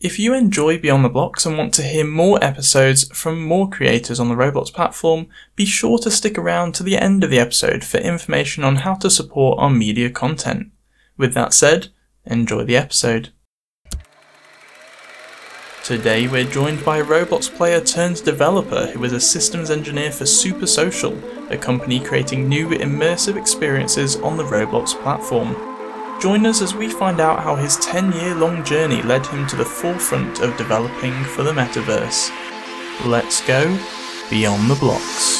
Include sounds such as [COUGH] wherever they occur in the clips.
If you enjoy Beyond the Blocks and want to hear more episodes from more creators on the Roblox platform, be sure to stick around to the end of the episode for information on how to support our media content. With that said, enjoy the episode. Today we're joined by a Roblox player turned developer who is a systems engineer for Super Social, a company creating new immersive experiences on the Roblox platform. Join us as we find out how his 10 year long journey led him to the forefront of developing for the metaverse. Let's go beyond the blocks.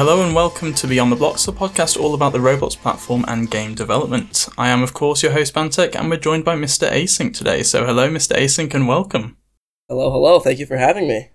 Hello and welcome to Beyond the Blocks, a podcast all about the Roblox platform and game development. I am, of course, your host Bantek, and we're joined by Mr. Async today. So, hello, Mr. Async, and welcome. Hello, hello. Thank you for having me.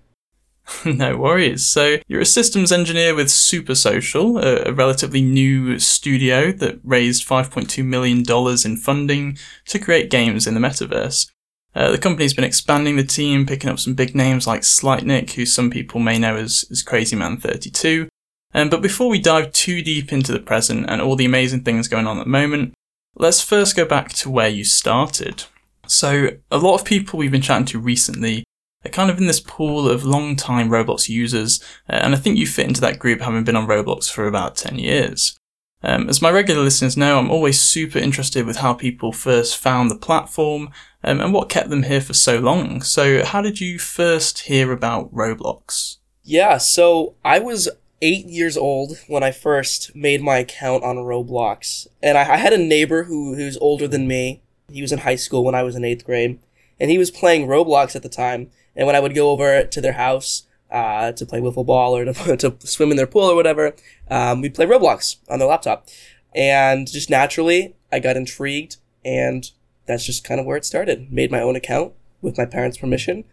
[LAUGHS] no worries. So, you're a systems engineer with Super Social, a, a relatively new studio that raised $5.2 million in funding to create games in the metaverse. Uh, the company's been expanding the team, picking up some big names like Slightnick, who some people may know as, as Crazy Man 32, um, but before we dive too deep into the present and all the amazing things going on at the moment, let's first go back to where you started. So, a lot of people we've been chatting to recently are kind of in this pool of long-time Roblox users, uh, and I think you fit into that group having been on Roblox for about 10 years. Um, as my regular listeners know, I'm always super interested with how people first found the platform um, and what kept them here for so long. So, how did you first hear about Roblox? Yeah, so I was eight years old when I first made my account on Roblox, and I, I had a neighbor who who's older than me. He was in high school when I was in eighth grade, and he was playing Roblox at the time. And when I would go over to their house uh, to play wiffle ball or to, [LAUGHS] to swim in their pool or whatever, um, we'd play Roblox on their laptop. And just naturally, I got intrigued, and that's just kind of where it started. Made my own account with my parents' permission,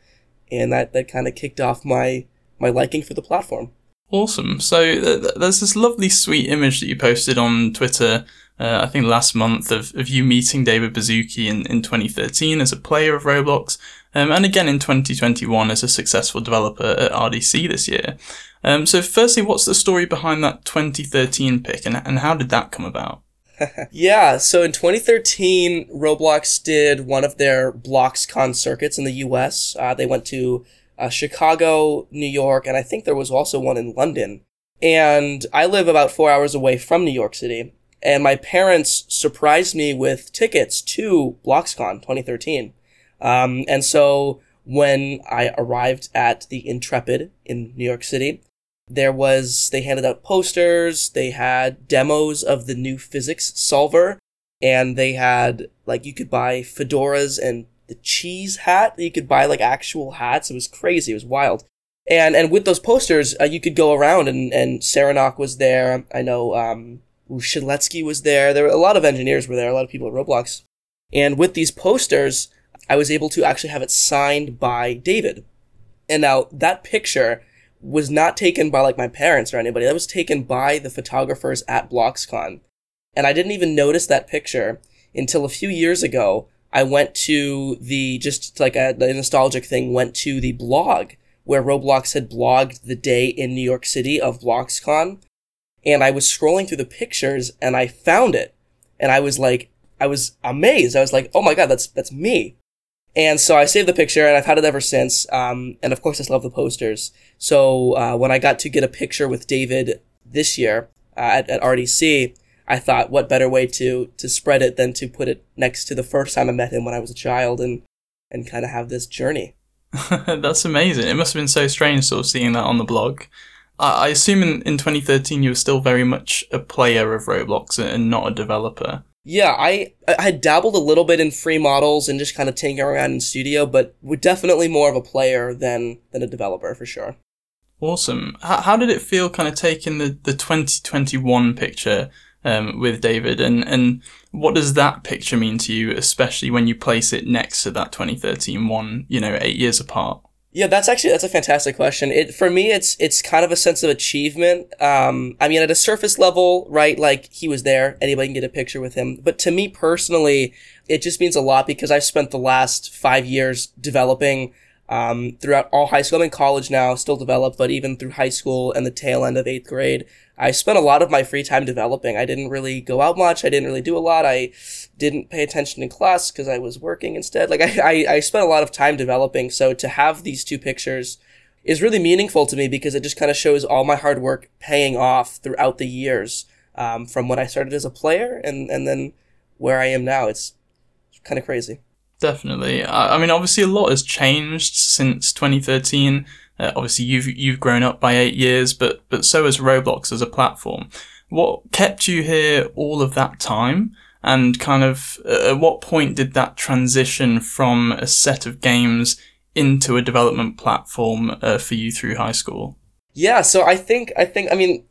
and that, that kind of kicked off my my liking for the platform. Awesome. So th- there's this lovely, sweet image that you posted on Twitter, uh, I think last month, of, of you meeting David Baszucki in, in 2013 as a player of Roblox, um, and again in 2021 as a successful developer at RDC this year. Um, so, firstly, what's the story behind that 2013 pick, and, and how did that come about? [LAUGHS] yeah, so in 2013, Roblox did one of their BloxCon circuits in the US. Uh, they went to uh, Chicago, New York, and I think there was also one in London. And I live about four hours away from New York City. And my parents surprised me with tickets to BloxCon 2013. Um, and so when I arrived at the Intrepid in New York City, there was, they handed out posters, they had demos of the new physics solver, and they had, like, you could buy fedoras and the cheese hat. You could buy like actual hats. It was crazy. It was wild. And and with those posters, uh, you could go around and and Seranok was there. I know um, Shedletsky was there. There were a lot of engineers were there. A lot of people at Roblox. And with these posters, I was able to actually have it signed by David. And now that picture was not taken by like my parents or anybody. That was taken by the photographers at BloxCon. And I didn't even notice that picture until a few years ago I went to the just like a, a nostalgic thing. Went to the blog where Roblox had blogged the day in New York City of BloxCon, and I was scrolling through the pictures and I found it, and I was like, I was amazed. I was like, oh my god, that's that's me. And so I saved the picture, and I've had it ever since. Um, and of course, I still have the posters. So uh, when I got to get a picture with David this year uh, at, at RDC, I thought, what better way to to spread it than to put it next to the first time I met him when I was a child and and kind of have this journey. [LAUGHS] That's amazing. It must have been so strange sort of seeing that on the blog. I, I assume in, in 2013 you were still very much a player of Roblox and not a developer. Yeah, I I had dabbled a little bit in free models and just kind of tinkering around in studio, but we're definitely more of a player than than a developer for sure. Awesome. How, how did it feel kind of taking the, the 2021 picture um, with David, and and what does that picture mean to you, especially when you place it next to that 2013 one, you know, eight years apart? Yeah, that's actually that's a fantastic question. It for me, it's it's kind of a sense of achievement. Um, I mean, at a surface level, right? Like he was there, anybody can get a picture with him. But to me personally, it just means a lot because I've spent the last five years developing um, throughout all high school. I'm in college now, still develop, but even through high school and the tail end of eighth grade, I spent a lot of my free time developing. I didn't really go out much. I didn't really do a lot. I didn't pay attention in class because I was working instead. Like [LAUGHS] I, I, I spent a lot of time developing. So to have these two pictures is really meaningful to me because it just kind of shows all my hard work paying off throughout the years um, from when I started as a player and, and then where I am now. It's kind of crazy. Definitely. I mean, obviously, a lot has changed since 2013. Uh, obviously, you've you've grown up by eight years, but but so has Roblox as a platform. What kept you here all of that time? And kind of uh, at what point did that transition from a set of games into a development platform uh, for you through high school? Yeah, so I think I think I mean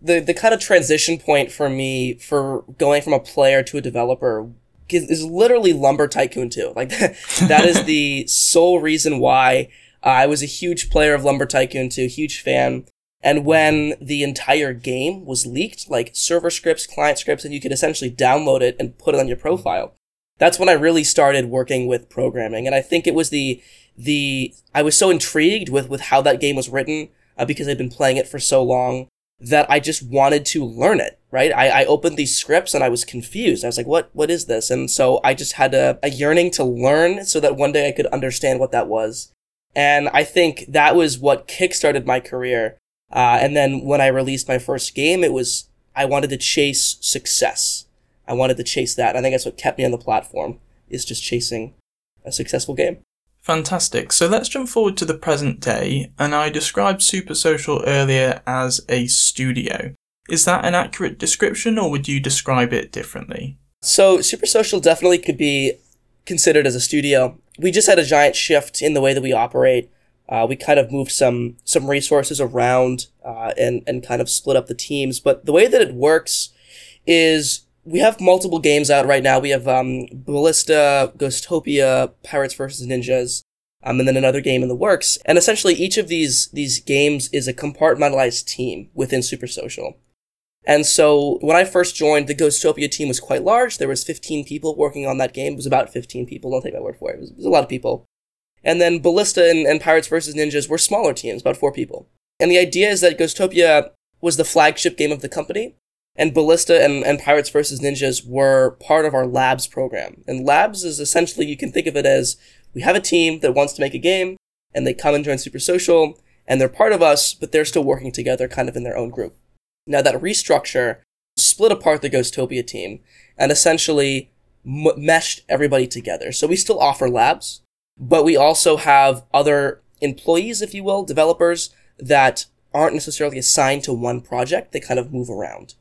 the the kind of transition point for me for going from a player to a developer is literally Lumber Tycoon 2. Like [LAUGHS] that is the [LAUGHS] sole reason why I was a huge player of Lumber Tycoon 2, huge fan. And when the entire game was leaked, like server scripts, client scripts, and you could essentially download it and put it on your profile, that's when I really started working with programming. And I think it was the the I was so intrigued with with how that game was written uh, because I'd been playing it for so long that I just wanted to learn it, right? I, I opened these scripts and I was confused. I was like, what, what is this? And so I just had a, a yearning to learn so that one day I could understand what that was. And I think that was what kickstarted my career. Uh, and then when I released my first game, it was, I wanted to chase success. I wanted to chase that. I think that's what kept me on the platform is just chasing a successful game. Fantastic. So let's jump forward to the present day, and I described Super Social earlier as a studio. Is that an accurate description, or would you describe it differently? So, Super Social definitely could be considered as a studio. We just had a giant shift in the way that we operate. Uh, we kind of moved some some resources around uh, and and kind of split up the teams. But the way that it works is we have multiple games out right now. We have um, Ballista, Ghostopia, Pirates vs. Ninjas, um, and then another game in the works. And essentially, each of these these games is a compartmentalized team within Super Social. And so when I first joined, the Ghostopia team was quite large. There was 15 people working on that game. It was about 15 people. Don't take my word for it. It was, it was a lot of people. And then Ballista and, and Pirates vs. Ninjas were smaller teams, about four people. And the idea is that Ghostopia was the flagship game of the company and Ballista and, and Pirates versus Ninjas were part of our labs program. And labs is essentially, you can think of it as we have a team that wants to make a game and they come and join Super Social and they're part of us, but they're still working together kind of in their own group. Now that restructure split apart the Ghostopia team and essentially m- meshed everybody together. So we still offer labs, but we also have other employees, if you will, developers that aren't necessarily assigned to one project. They kind of move around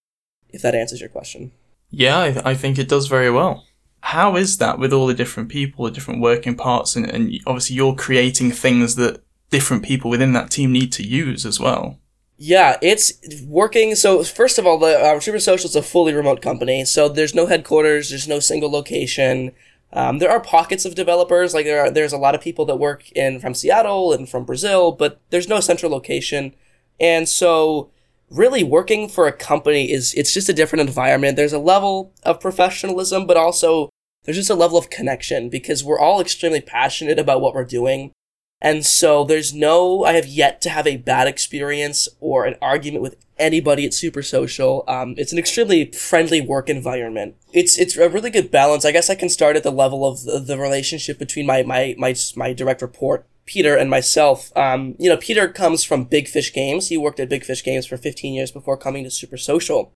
if that answers your question. Yeah, I, I think it does very well. How is that with all the different people, the different working parts, and, and obviously you're creating things that different people within that team need to use as well? Yeah, it's working. So first of all, the uh, Super Social is a fully remote company, so there's no headquarters, there's no single location. Um, there are pockets of developers, like there are there's a lot of people that work in from Seattle and from Brazil, but there's no central location, and so really working for a company is it's just a different environment. There's a level of professionalism, but also there's just a level of connection because we're all extremely passionate about what we're doing. And so there's no, I have yet to have a bad experience or an argument with anybody at Super Social. Um, it's an extremely friendly work environment. It's, it's a really good balance. I guess I can start at the level of the, the relationship between my, my, my, my direct report Peter and myself, um, you know, Peter comes from Big Fish Games. He worked at Big Fish Games for 15 years before coming to Super Social.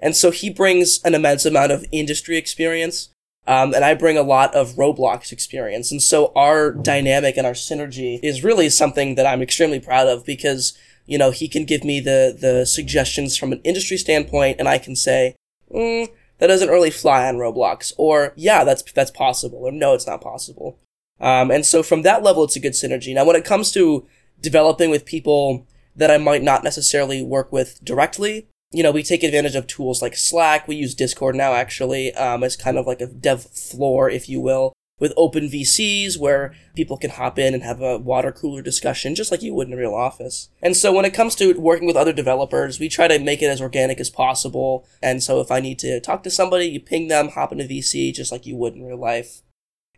And so he brings an immense amount of industry experience. Um, and I bring a lot of Roblox experience. And so our dynamic and our synergy is really something that I'm extremely proud of because, you know, he can give me the, the suggestions from an industry standpoint and I can say, mm, that doesn't really fly on Roblox. Or, yeah, that's, that's possible. Or no, it's not possible. Um, and so from that level, it's a good synergy. Now, when it comes to developing with people that I might not necessarily work with directly, you know, we take advantage of tools like Slack. We use Discord now, actually, um, as kind of like a dev floor, if you will, with open VCs where people can hop in and have a water cooler discussion, just like you would in a real office. And so when it comes to working with other developers, we try to make it as organic as possible. And so if I need to talk to somebody, you ping them, hop into VC, just like you would in real life.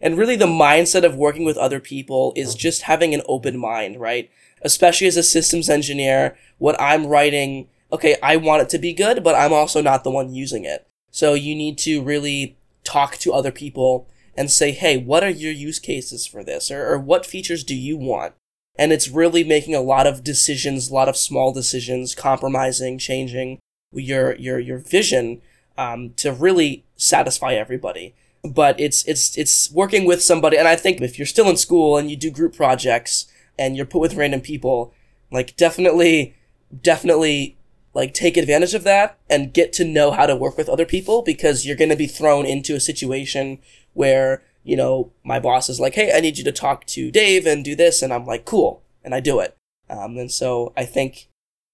And really, the mindset of working with other people is just having an open mind, right? Especially as a systems engineer, what I'm writing, okay, I want it to be good, but I'm also not the one using it. So you need to really talk to other people and say, hey, what are your use cases for this? Or, or what features do you want? And it's really making a lot of decisions, a lot of small decisions, compromising, changing your, your, your vision, um, to really satisfy everybody but it's it's it's working with somebody and i think if you're still in school and you do group projects and you're put with random people like definitely definitely like take advantage of that and get to know how to work with other people because you're going to be thrown into a situation where you know my boss is like hey i need you to talk to dave and do this and i'm like cool and i do it. Um, and so i think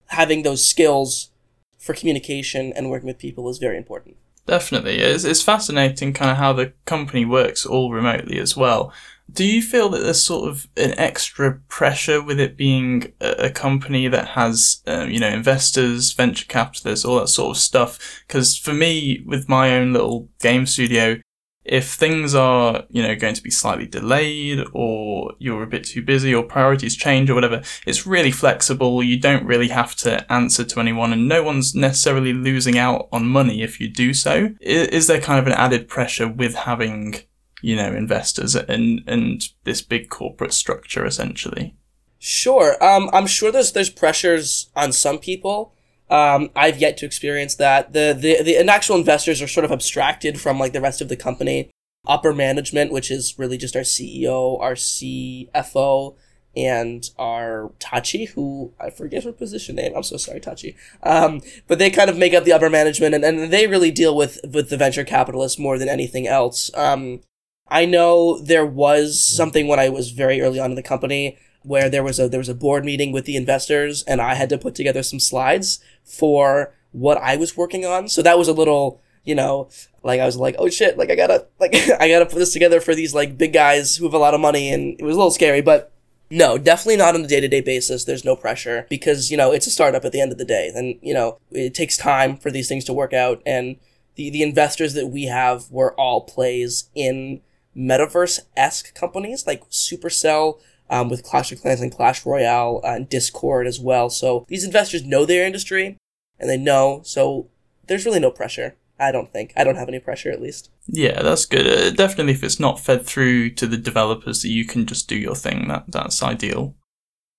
having those skills for communication and working with people is very important Definitely. It's, it's fascinating kind of how the company works all remotely as well. Do you feel that there's sort of an extra pressure with it being a, a company that has, um, you know, investors, venture capitalists, all that sort of stuff? Because for me, with my own little game studio, if things are, you know, going to be slightly delayed or you're a bit too busy or priorities change or whatever, it's really flexible. You don't really have to answer to anyone and no one's necessarily losing out on money if you do so. Is there kind of an added pressure with having, you know, investors and, and this big corporate structure essentially? Sure. Um, I'm sure there's, there's pressures on some people. Um, I've yet to experience that. The, the, the actual investors are sort of abstracted from like the rest of the company. Upper management, which is really just our CEO, our CFO, and our Tachi, who I forget her position name. I'm so sorry, Tachi. Um, but they kind of make up the upper management, and, and they really deal with with the venture capitalists more than anything else. Um, I know there was something when I was very early on in the company where there was a there was a board meeting with the investors and I had to put together some slides for what I was working on. So that was a little, you know, like I was like, oh shit, like I gotta like [LAUGHS] I gotta put this together for these like big guys who have a lot of money and it was a little scary, but no, definitely not on a day-to-day basis. There's no pressure because, you know, it's a startup at the end of the day. And, you know, it takes time for these things to work out and the, the investors that we have were all plays in metaverse-esque companies like Supercell, um, with Clash of Clans and Clash Royale and Discord as well. So these investors know their industry and they know. So there's really no pressure. I don't think. I don't have any pressure at least. Yeah, that's good. Uh, definitely, if it's not fed through to the developers, that you can just do your thing. That that's ideal.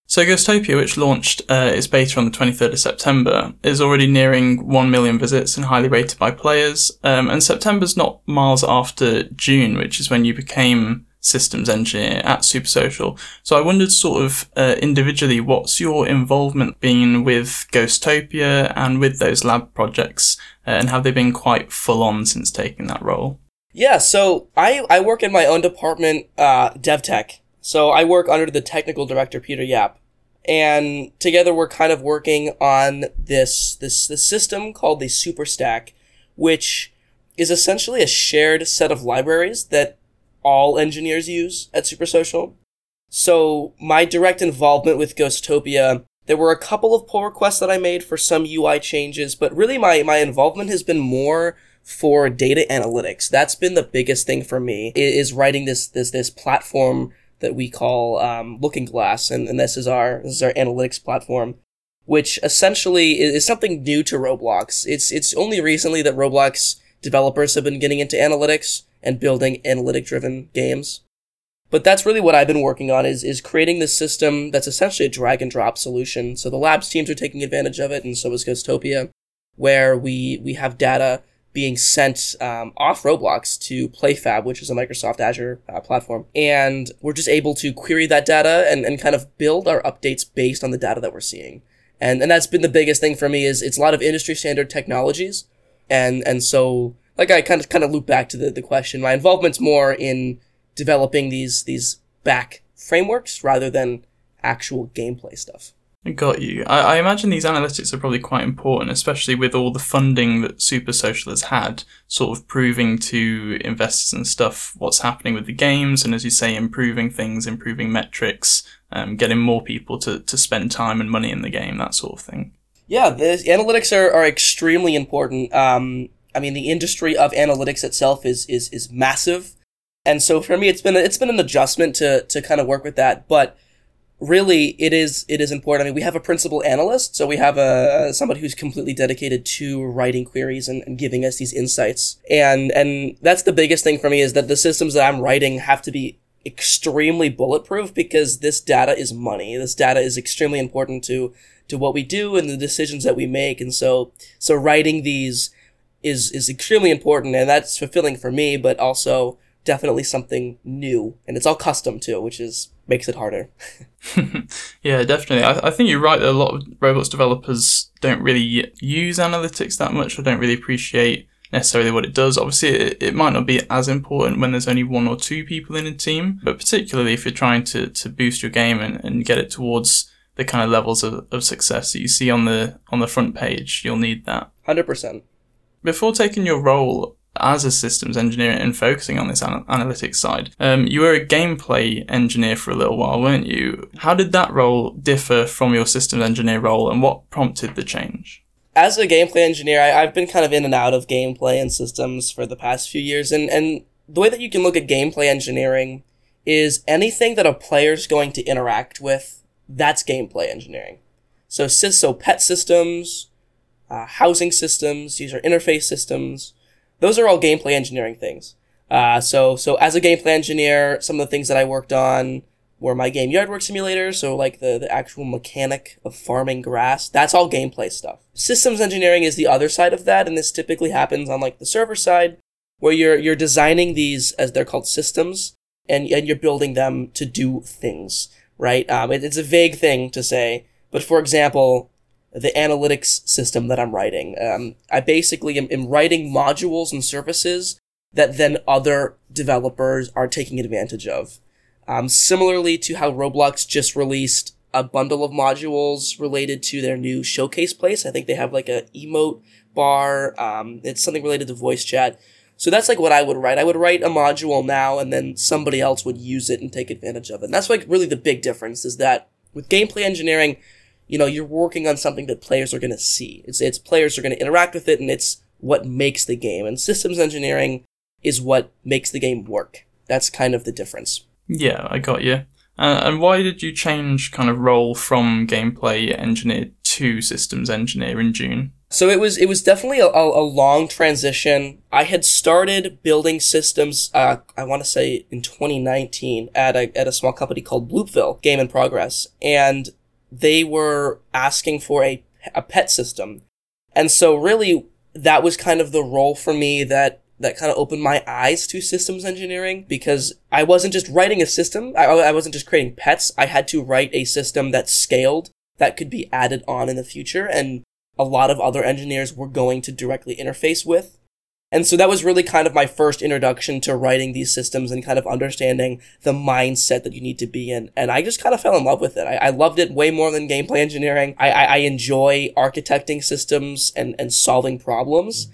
So Ghostopia, which launched uh, its beta on the 23rd of September, is already nearing 1 million visits and highly rated by players. Um, and September's not miles after June, which is when you became systems engineer at Supersocial. So I wondered sort of uh, individually, what's your involvement been with Ghostopia and with those lab projects, uh, and have they been quite full on since taking that role? Yeah, so I, I work in my own department, uh, DevTech. So I work under the technical director, Peter Yap. And together we're kind of working on this, this, this system called the SuperStack, which is essentially a shared set of libraries that all engineers use at Super Social. So my direct involvement with Ghostopia, there were a couple of pull requests that I made for some UI changes, but really my, my involvement has been more for data analytics. That's been the biggest thing for me is writing this, this, this platform that we call, um, Looking Glass. And, and this is our, this is our analytics platform, which essentially is something new to Roblox. It's, it's only recently that Roblox developers have been getting into analytics and building analytic driven games. But that's really what I've been working on is, is creating this system that's essentially a drag and drop solution. So the labs teams are taking advantage of it, and so is Ghostopia, where we, we have data being sent um, off Roblox to PlayFab, which is a Microsoft Azure uh, platform. And we're just able to query that data and, and kind of build our updates based on the data that we're seeing. And, and that's been the biggest thing for me is it's a lot of industry standard technologies. And, and so like I kind of kind of loop back to the, the question. My involvement's more in developing these these back frameworks rather than actual gameplay stuff. I got you. I, I, imagine these analytics are probably quite important, especially with all the funding that Super Social has had, sort of proving to investors and stuff what's happening with the games, and as you say, improving things, improving metrics, um, getting more people to, to spend time and money in the game, that sort of thing. Yeah, the analytics are, are extremely important. Um, I mean, the industry of analytics itself is is is massive. And so for me, it's been it's been an adjustment to to kind of work with that, but really it is it is important. I mean, we have a principal analyst, so we have a somebody who's completely dedicated to writing queries and, and giving us these insights. And and that's the biggest thing for me is that the systems that I'm writing have to be extremely bulletproof because this data is money. This data is extremely important to to what we do and the decisions that we make. And so so writing these is is extremely important and that's fulfilling for me, but also definitely something new and it's all custom too, which is makes it harder. [LAUGHS] yeah, definitely. I, I think you're right that a lot of Roblox developers don't really use analytics that much or don't really appreciate necessarily what it does. Obviously, it, it might not be as important when there's only one or two people in a team, but particularly if you're trying to, to boost your game and, and get it towards the kind of levels of, of success that you see on the on the front page, you'll need that. Hundred percent. Before taking your role as a systems engineer and focusing on this an- analytics side. Um, you were a gameplay engineer for a little while, weren't you? How did that role differ from your systems engineer role, and what prompted the change? As a gameplay engineer, I, have been kind of in and out of gameplay and systems for the past few years, and, and the way that you can look at gameplay engineering is anything that a player's going to interact with, that's gameplay engineering. So, so pet systems, uh, housing systems, user interface systems, those are all gameplay engineering things. Uh, so so as a gameplay engineer, some of the things that I worked on were my game yard work simulator, so like the, the actual mechanic of farming grass. That's all gameplay stuff. Systems engineering is the other side of that, and this typically happens on like the server side, where you're you're designing these as they're called systems, and and you're building them to do things, right? Um, it, it's a vague thing to say, but for example, the analytics system that I'm writing. Um, I basically am, am, writing modules and services that then other developers are taking advantage of. Um, similarly to how Roblox just released a bundle of modules related to their new showcase place. I think they have like a emote bar. Um, it's something related to voice chat. So that's like what I would write. I would write a module now and then somebody else would use it and take advantage of it. And that's like really the big difference is that with gameplay engineering, you know, you're working on something that players are going to see. It's, it's players are going to interact with it and it's what makes the game. And systems engineering is what makes the game work. That's kind of the difference. Yeah, I got you. Uh, and why did you change kind of role from gameplay engineer to systems engineer in June? So it was it was definitely a, a, long transition. I had started building systems. Uh, I want to say in 2019 at a at a small company called Bloopville Game in Progress, and they were asking for a, a pet system. And so really that was kind of the role for me that that kind of opened my eyes to systems engineering because I wasn't just writing a system. I, I wasn't just creating pets. I had to write a system that scaled that could be added on in the future. And a lot of other engineers were going to directly interface with. And so that was really kind of my first introduction to writing these systems and kind of understanding the mindset that you need to be in. And I just kind of fell in love with it. I, I loved it way more than gameplay engineering. I, I, I enjoy architecting systems and, and solving problems.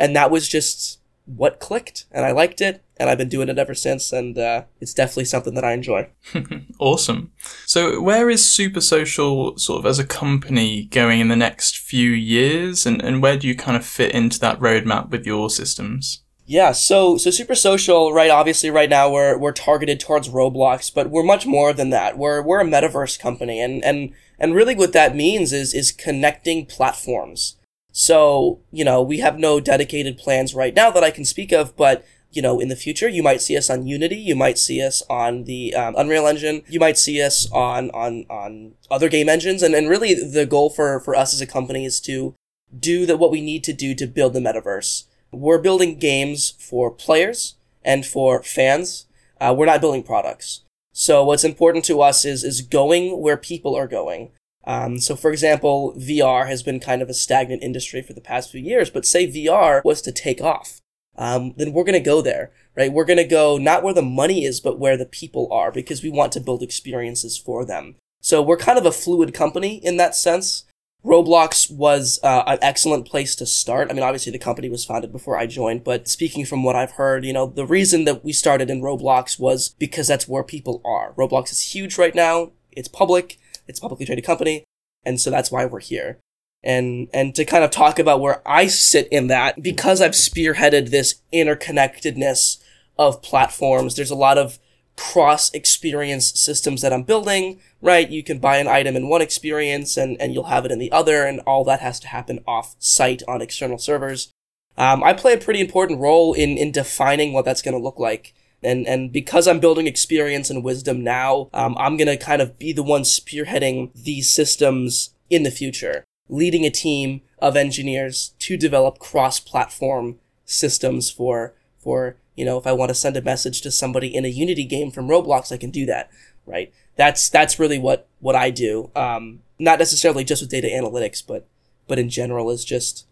And that was just what clicked and I liked it and I've been doing it ever since and uh, it's definitely something that I enjoy. [LAUGHS] awesome. So where is Super Social sort of as a company going in the next few years and, and where do you kind of fit into that roadmap with your systems? Yeah, so so Super Social, right? Obviously, right now we're we're targeted towards Roblox, but we're much more than that. We're we're a metaverse company, and and and really what that means is is connecting platforms. So, you know, we have no dedicated plans right now that I can speak of, but you know, in the future, you might see us on Unity, you might see us on the um, Unreal Engine, you might see us on on on other game engines, and and really the goal for for us as a company is to do the what we need to do to build the metaverse. We're building games for players and for fans. Uh, we're not building products. So what's important to us is is going where people are going. Um, so, for example, VR has been kind of a stagnant industry for the past few years, but say VR was to take off, um, then we're going to go there, right? We're going to go not where the money is, but where the people are because we want to build experiences for them. So, we're kind of a fluid company in that sense. Roblox was uh, an excellent place to start. I mean, obviously the company was founded before I joined, but speaking from what I've heard, you know, the reason that we started in Roblox was because that's where people are. Roblox is huge right now. It's public. It's a publicly traded company. And so that's why we're here. And, and to kind of talk about where I sit in that, because I've spearheaded this interconnectedness of platforms. There's a lot of cross experience systems that I'm building, right? You can buy an item in one experience and, and you'll have it in the other, and all that has to happen off site on external servers. Um, I play a pretty important role in, in defining what that's going to look like. And, and because I'm building experience and wisdom now, um, I'm going to kind of be the one spearheading these systems in the future, leading a team of engineers to develop cross platform systems for, for, you know, if I want to send a message to somebody in a Unity game from Roblox, I can do that, right? That's, that's really what, what I do. Um, not necessarily just with data analytics, but, but in general is just,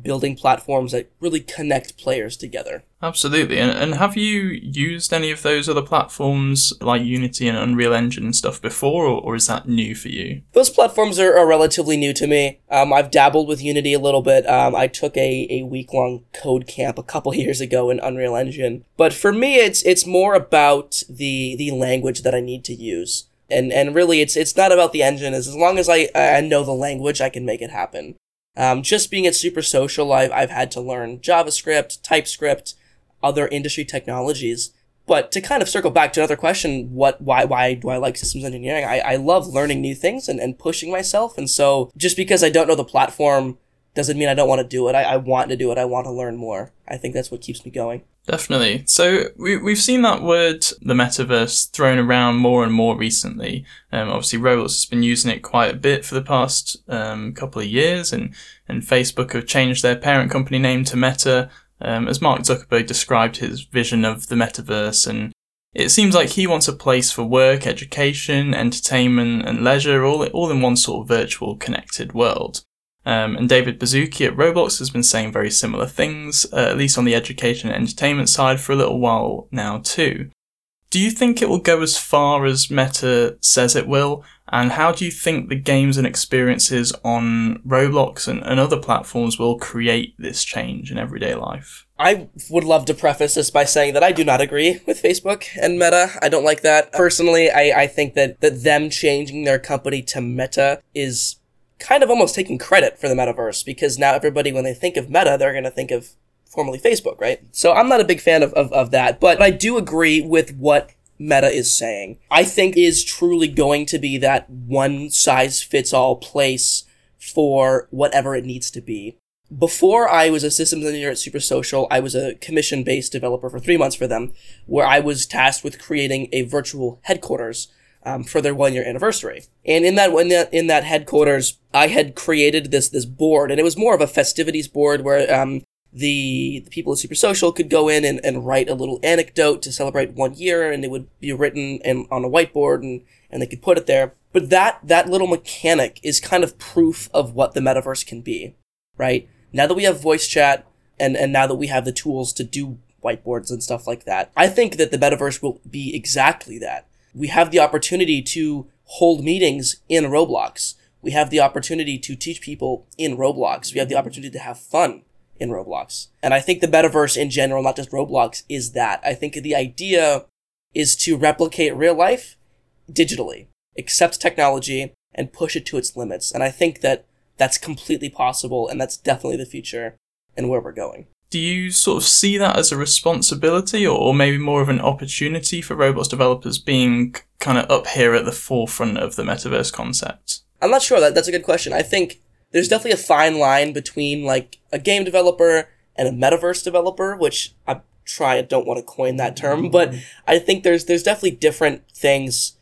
building platforms that really connect players together. Absolutely. And, and have you used any of those other platforms like Unity and Unreal Engine and stuff before, or, or is that new for you? Those platforms are, are relatively new to me. Um, I've dabbled with Unity a little bit. Um, I took a, a week long code camp a couple [LAUGHS] years ago in Unreal Engine. But for me, it's it's more about the the language that I need to use. And, and really, it's it's not about the engine. As long as I, I know the language, I can make it happen. Um, just being at Super Social, I've, I've had to learn JavaScript, TypeScript, other industry technologies. But to kind of circle back to another question, what, why, why do I like systems engineering? I, I love learning new things and, and pushing myself. And so just because I don't know the platform doesn't mean I don't want to do it. I, I want to do it. I want to learn more. I think that's what keeps me going. Definitely. So we, we've seen that word, the metaverse, thrown around more and more recently. Um, obviously, Roblox has been using it quite a bit for the past um, couple of years, and, and Facebook have changed their parent company name to Meta, um, as Mark Zuckerberg described his vision of the metaverse. And it seems like he wants a place for work, education, entertainment, and leisure, all, all in one sort of virtual connected world. Um, and David Baszucki at Roblox has been saying very similar things, uh, at least on the education and entertainment side, for a little while now too. Do you think it will go as far as Meta says it will? And how do you think the games and experiences on Roblox and, and other platforms will create this change in everyday life? I would love to preface this by saying that I do not agree with Facebook and Meta. I don't like that. Personally, I, I think that, that them changing their company to Meta is kind of almost taking credit for the metaverse because now everybody, when they think of Meta, they're going to think of formerly Facebook, right? So I'm not a big fan of, of, of that, but I do agree with what Meta is saying. I think is truly going to be that one size fits all place for whatever it needs to be. Before I was a systems engineer at Super Social, I was a commission based developer for three months for them, where I was tasked with creating a virtual headquarters um, for their one year anniversary. And in that, in that in that headquarters, I had created this this board, and it was more of a festivities board where um, the, the people at Super Social could go in and, and write a little anecdote to celebrate one year, and it would be written in, on a whiteboard, and and they could put it there. But that that little mechanic is kind of proof of what the metaverse can be, right? Now that we have voice chat, and and now that we have the tools to do whiteboards and stuff like that, I think that the metaverse will be exactly that we have the opportunity to hold meetings in Roblox. We have the opportunity to teach people in Roblox. We have the opportunity to have fun in Roblox. And I think the metaverse in general, not just Roblox, is that. I think the idea is to replicate real life digitally, accept technology, and push it to its limits. And I think that that's completely possible, and that's definitely the future and where we're going do you sort of see that as a responsibility or, or maybe more of an opportunity for Roblox developers being kind of up here at the forefront of the metaverse concept? I'm not sure. That that's a good question. I think there's definitely a fine line between like a game developer and a metaverse developer, which I try and don't want to coin that term, mm-hmm. but I think there's there's definitely different things.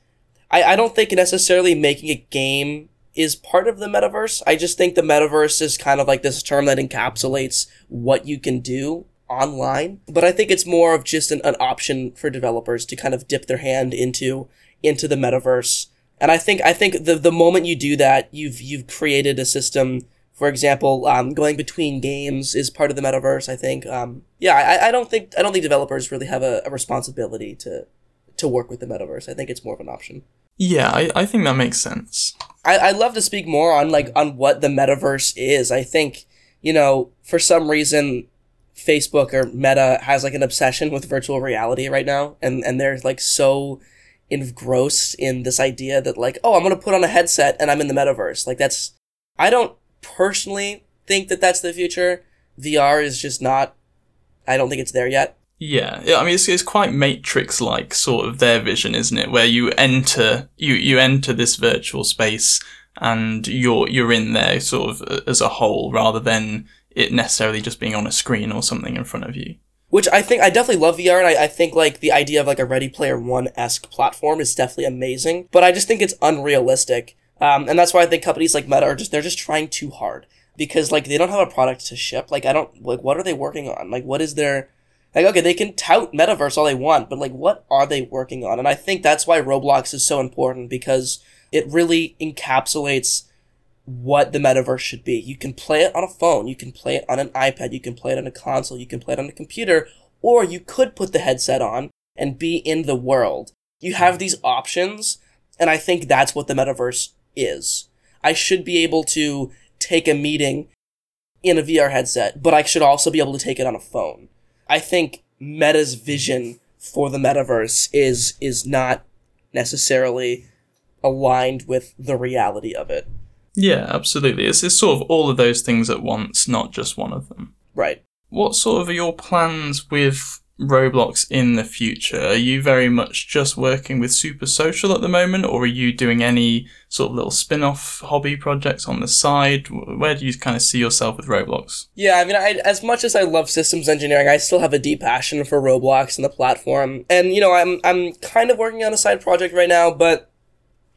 I, I don't think necessarily making a game is part of the metaverse. I just think the metaverse is kind of like this term that encapsulates what you can do online. But I think it's more of just an, an option for developers to kind of dip their hand into into the metaverse. And I think I think the the moment you do that, you've you've created a system. For example, um, going between games is part of the metaverse. I think. Um, yeah, I, I don't think I don't think developers really have a, a responsibility to to work with the metaverse. I think it's more of an option. Yeah, I, I think that makes sense. I, I'd love to speak more on like on what the metaverse is. I think, you know, for some reason Facebook or Meta has like an obsession with virtual reality right now and, and they're like so engrossed in this idea that like, oh, I'm gonna put on a headset and I'm in the metaverse. Like that's I don't personally think that that's the future. VR is just not I don't think it's there yet. Yeah. I mean, it's, it's quite Matrix-like sort of their vision, isn't it? Where you enter, you you enter this virtual space, and you're you're in there sort of uh, as a whole, rather than it necessarily just being on a screen or something in front of you. Which I think I definitely love VR, and I, I think like the idea of like a Ready Player One esque platform is definitely amazing. But I just think it's unrealistic, um, and that's why I think companies like Meta are just they're just trying too hard because like they don't have a product to ship. Like I don't like what are they working on? Like what is their like, okay, they can tout metaverse all they want, but like, what are they working on? And I think that's why Roblox is so important because it really encapsulates what the metaverse should be. You can play it on a phone, you can play it on an iPad, you can play it on a console, you can play it on a computer, or you could put the headset on and be in the world. You have these options, and I think that's what the metaverse is. I should be able to take a meeting in a VR headset, but I should also be able to take it on a phone. I think Meta's vision for the metaverse is is not necessarily aligned with the reality of it. Yeah, absolutely. It's, it's sort of all of those things at once, not just one of them. Right. What sort of are your plans with Roblox in the future? Are you very much just working with Super Social at the moment, or are you doing any sort of little spin off hobby projects on the side? Where do you kind of see yourself with Roblox? Yeah, I mean, I, as much as I love systems engineering, I still have a deep passion for Roblox and the platform. And, you know, I'm, I'm kind of working on a side project right now, but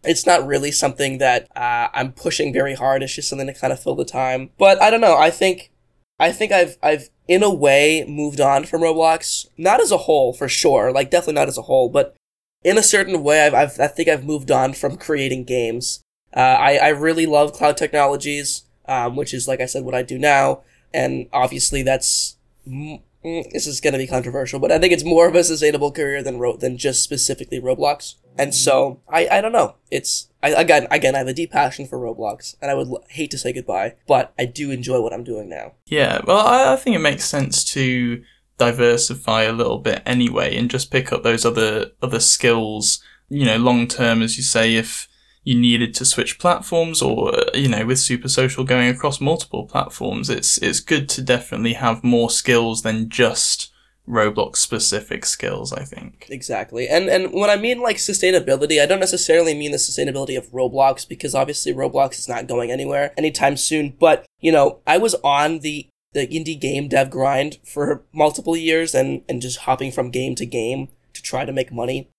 it's not really something that uh, I'm pushing very hard. It's just something to kind of fill the time. But I don't know. I think I think I've I've in a way moved on from Roblox. Not as a whole, for sure. Like definitely not as a whole, but in a certain way, I've, I've I think I've moved on from creating games. Uh, I I really love cloud technologies, um, which is like I said, what I do now, and obviously that's. Mm, Mm, this is going to be controversial, but I think it's more of a sustainable career than ro- than just specifically Roblox. And so I, I don't know. It's I, again again I have a deep passion for Roblox, and I would l- hate to say goodbye, but I do enjoy what I'm doing now. Yeah, well, I, I think it makes sense to diversify a little bit anyway, and just pick up those other other skills. You know, long term, as you say, if you needed to switch platforms or uh, you know with super social going across multiple platforms it's it's good to definitely have more skills than just Roblox specific skills, I think. Exactly. And and when I mean like sustainability, I don't necessarily mean the sustainability of Roblox because obviously Roblox is not going anywhere anytime soon, but you know, I was on the the indie game dev grind for multiple years and and just hopping from game to game to try to make money.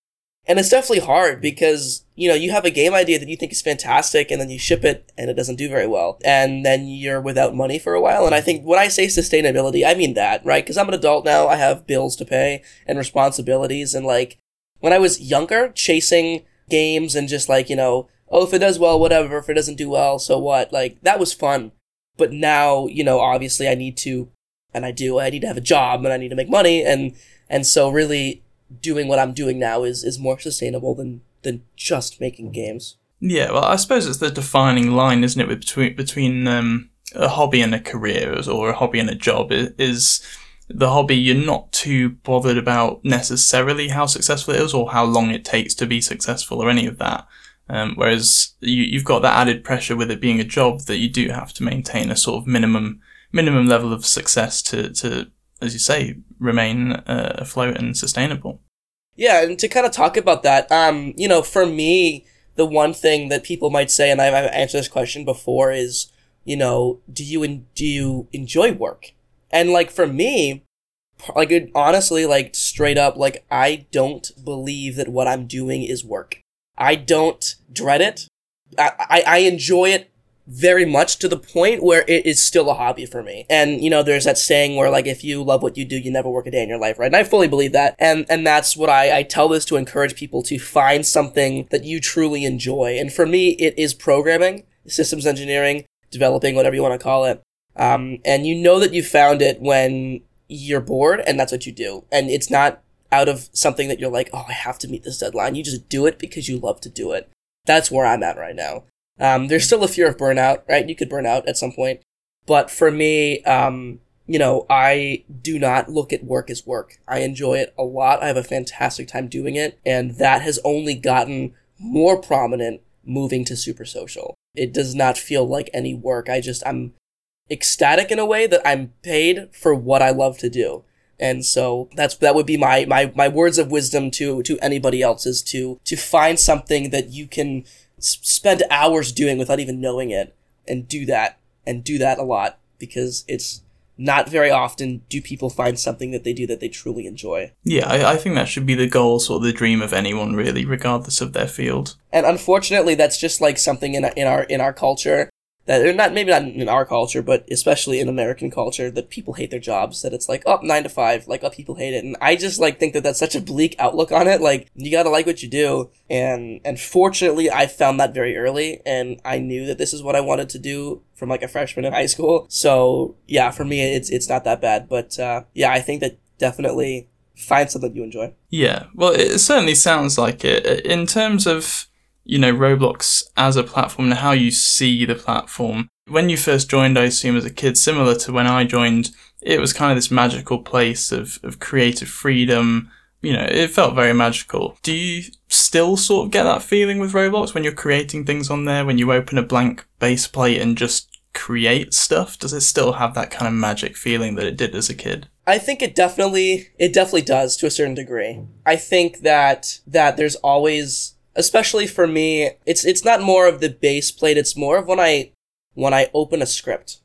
And it's definitely hard because, you know, you have a game idea that you think is fantastic and then you ship it and it doesn't do very well. And then you're without money for a while. And I think when I say sustainability, I mean that, right? Because I'm an adult now. I have bills to pay and responsibilities. And like, when I was younger, chasing games and just like, you know, oh, if it does well, whatever. If it doesn't do well, so what? Like, that was fun. But now, you know, obviously I need to, and I do, I need to have a job and I need to make money. And, and so really, doing what I'm doing now is is more sustainable than than just making games. Yeah, well, I suppose it's the defining line, isn't it, between between um, a hobby and a career, or a hobby and a job? Is the hobby you're not too bothered about necessarily how successful it is or how long it takes to be successful or any of that. Um, whereas you, you've got that added pressure with it being a job that you do have to maintain a sort of minimum minimum level of success to, to as you say, remain uh, afloat and sustainable. Yeah, and to kind of talk about that, um, you know, for me, the one thing that people might say, and I've, I've answered this question before, is, you know, do you in, do you enjoy work? And like for me, like honestly, like straight up, like I don't believe that what I'm doing is work. I don't dread it. I, I, I enjoy it very much to the point where it is still a hobby for me. And, you know, there's that saying where like, if you love what you do, you never work a day in your life, right? And I fully believe that. And, and that's what I, I tell this to encourage people to find something that you truly enjoy. And for me, it is programming, systems engineering, developing, whatever you want to call it. Um, and you know that you found it when you're bored and that's what you do. And it's not out of something that you're like, oh, I have to meet this deadline. You just do it because you love to do it. That's where I'm at right now. Um, there's still a fear of burnout, right? You could burn out at some point. But for me, um, you know, I do not look at work as work. I enjoy it a lot. I have a fantastic time doing it. And that has only gotten more prominent moving to super social. It does not feel like any work. I just, I'm ecstatic in a way that I'm paid for what I love to do. And so that's that would be my my my words of wisdom to to anybody else is to to find something that you can spend hours doing without even knowing it and do that and do that a lot because it's not very often do people find something that they do that they truly enjoy. Yeah, I, I think that should be the goal, sort of the dream of anyone, really, regardless of their field. And unfortunately, that's just like something in in our in our culture that or not maybe not in our culture, but especially in American culture that people hate their jobs. That it's like oh nine to five, like oh people hate it, and I just like think that that's such a bleak outlook on it. Like you gotta like what you do, and and fortunately, I found that very early, and I knew that this is what I wanted to do from like a freshman in high school. So yeah, for me, it's it's not that bad, but uh, yeah, I think that definitely find something you enjoy. Yeah, well, it certainly sounds like it. In terms of you know, Roblox as a platform and how you see the platform. When you first joined, I assume as a kid, similar to when I joined, it was kind of this magical place of, of creative freedom. You know, it felt very magical. Do you still sort of get that feeling with Roblox when you're creating things on there? When you open a blank base plate and just create stuff? Does it still have that kind of magic feeling that it did as a kid? I think it definitely it definitely does to a certain degree. I think that that there's always especially for me, it's it's not more of the base plate. It's more of when I when I open a script,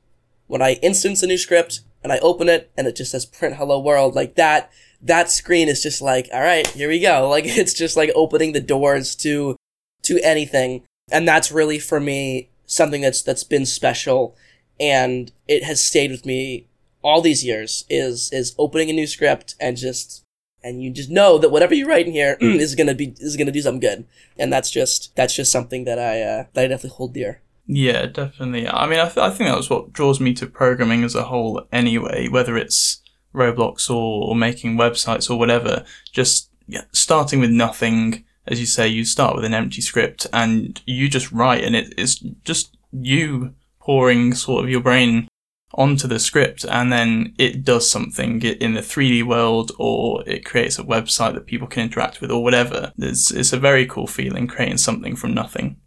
when I instance a new script and I open it and it just says print hello world like that. That screen is just like, all right, here we go. [LAUGHS] Like it's just like opening the doors to to anything, and that's really for me something that's that's been special, and it has stayed with me all these years. Is is opening a new script and just and you just know that whatever you write in here [CLEARS THROAT] is gonna be is gonna do something good, and that's just that's just something that I uh, that I definitely hold dear. Yeah, definitely. I mean, I, th- I think that was what draws me to programming as a whole, anyway. Whether it's Roblox or, or making websites or whatever, just yeah, starting with nothing. As you say, you start with an empty script and you just write, and it, it's just you pouring sort of your brain onto the script and then it does something in the 3D world or it creates a website that people can interact with or whatever. It's, it's a very cool feeling creating something from nothing.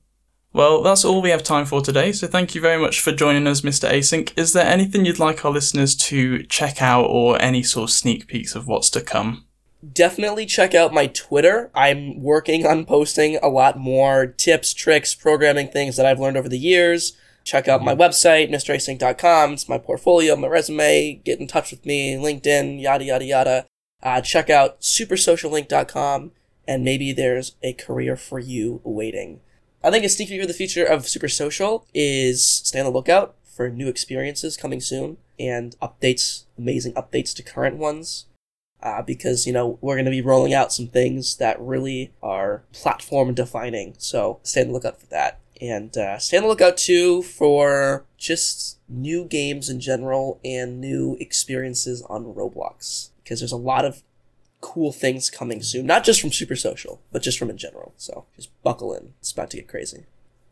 Well, that's all we have time for today, so thank you very much for joining us, Mr. Async. Is there anything you'd like our listeners to check out or any sort of sneak peeks of what's to come? Definitely check out my Twitter. I'm working on posting a lot more tips, tricks, programming things that I've learned over the years. Check out my website, MrAsync.com. It's my portfolio, my resume. Get in touch with me, LinkedIn, yada, yada, yada. Uh, check out supersociallink.com, and maybe there's a career for you waiting. I think a sneak peek of the future of Super Social is stay on the lookout for new experiences coming soon and updates, amazing updates to current ones. Uh, because, you know, we're going to be rolling out some things that really are platform defining. So stay on the lookout for that. And uh, stay on the lookout too for just new games in general and new experiences on Roblox. Because there's a lot of cool things coming soon. Not just from Super Social, but just from in general. So just buckle in. It's about to get crazy.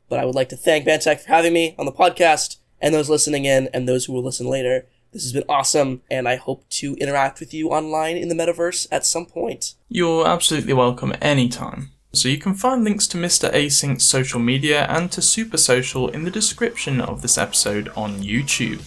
But I would like to thank BANTech for having me on the podcast and those listening in and those who will listen later. This has been awesome, and I hope to interact with you online in the metaverse at some point. You're absolutely welcome anytime. So you can find links to Mr. Async's social media and to Super Social in the description of this episode on YouTube.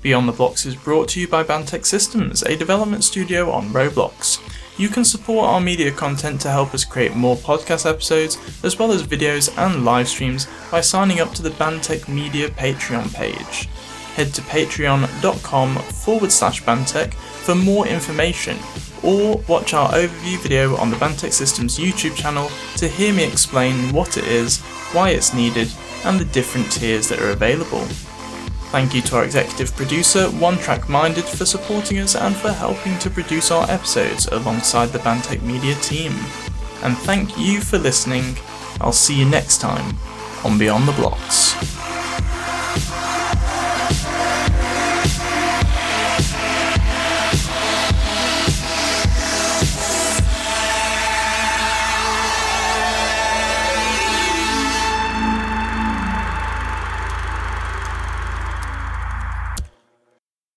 Beyond the Blocks is brought to you by BANTech Systems, a development studio on Roblox. You can support our media content to help us create more podcast episodes, as well as videos and live streams by signing up to the BANTech Media Patreon page. Head to patreon.com forward slash BANTech for more information or watch our overview video on the BANTech Systems YouTube channel to hear me explain what it is, why it's needed, and the different tiers that are available. Thank you to our executive producer, One Track Minded, for supporting us and for helping to produce our episodes alongside the BANTech Media team. And thank you for listening. I'll see you next time on Beyond the Blocks.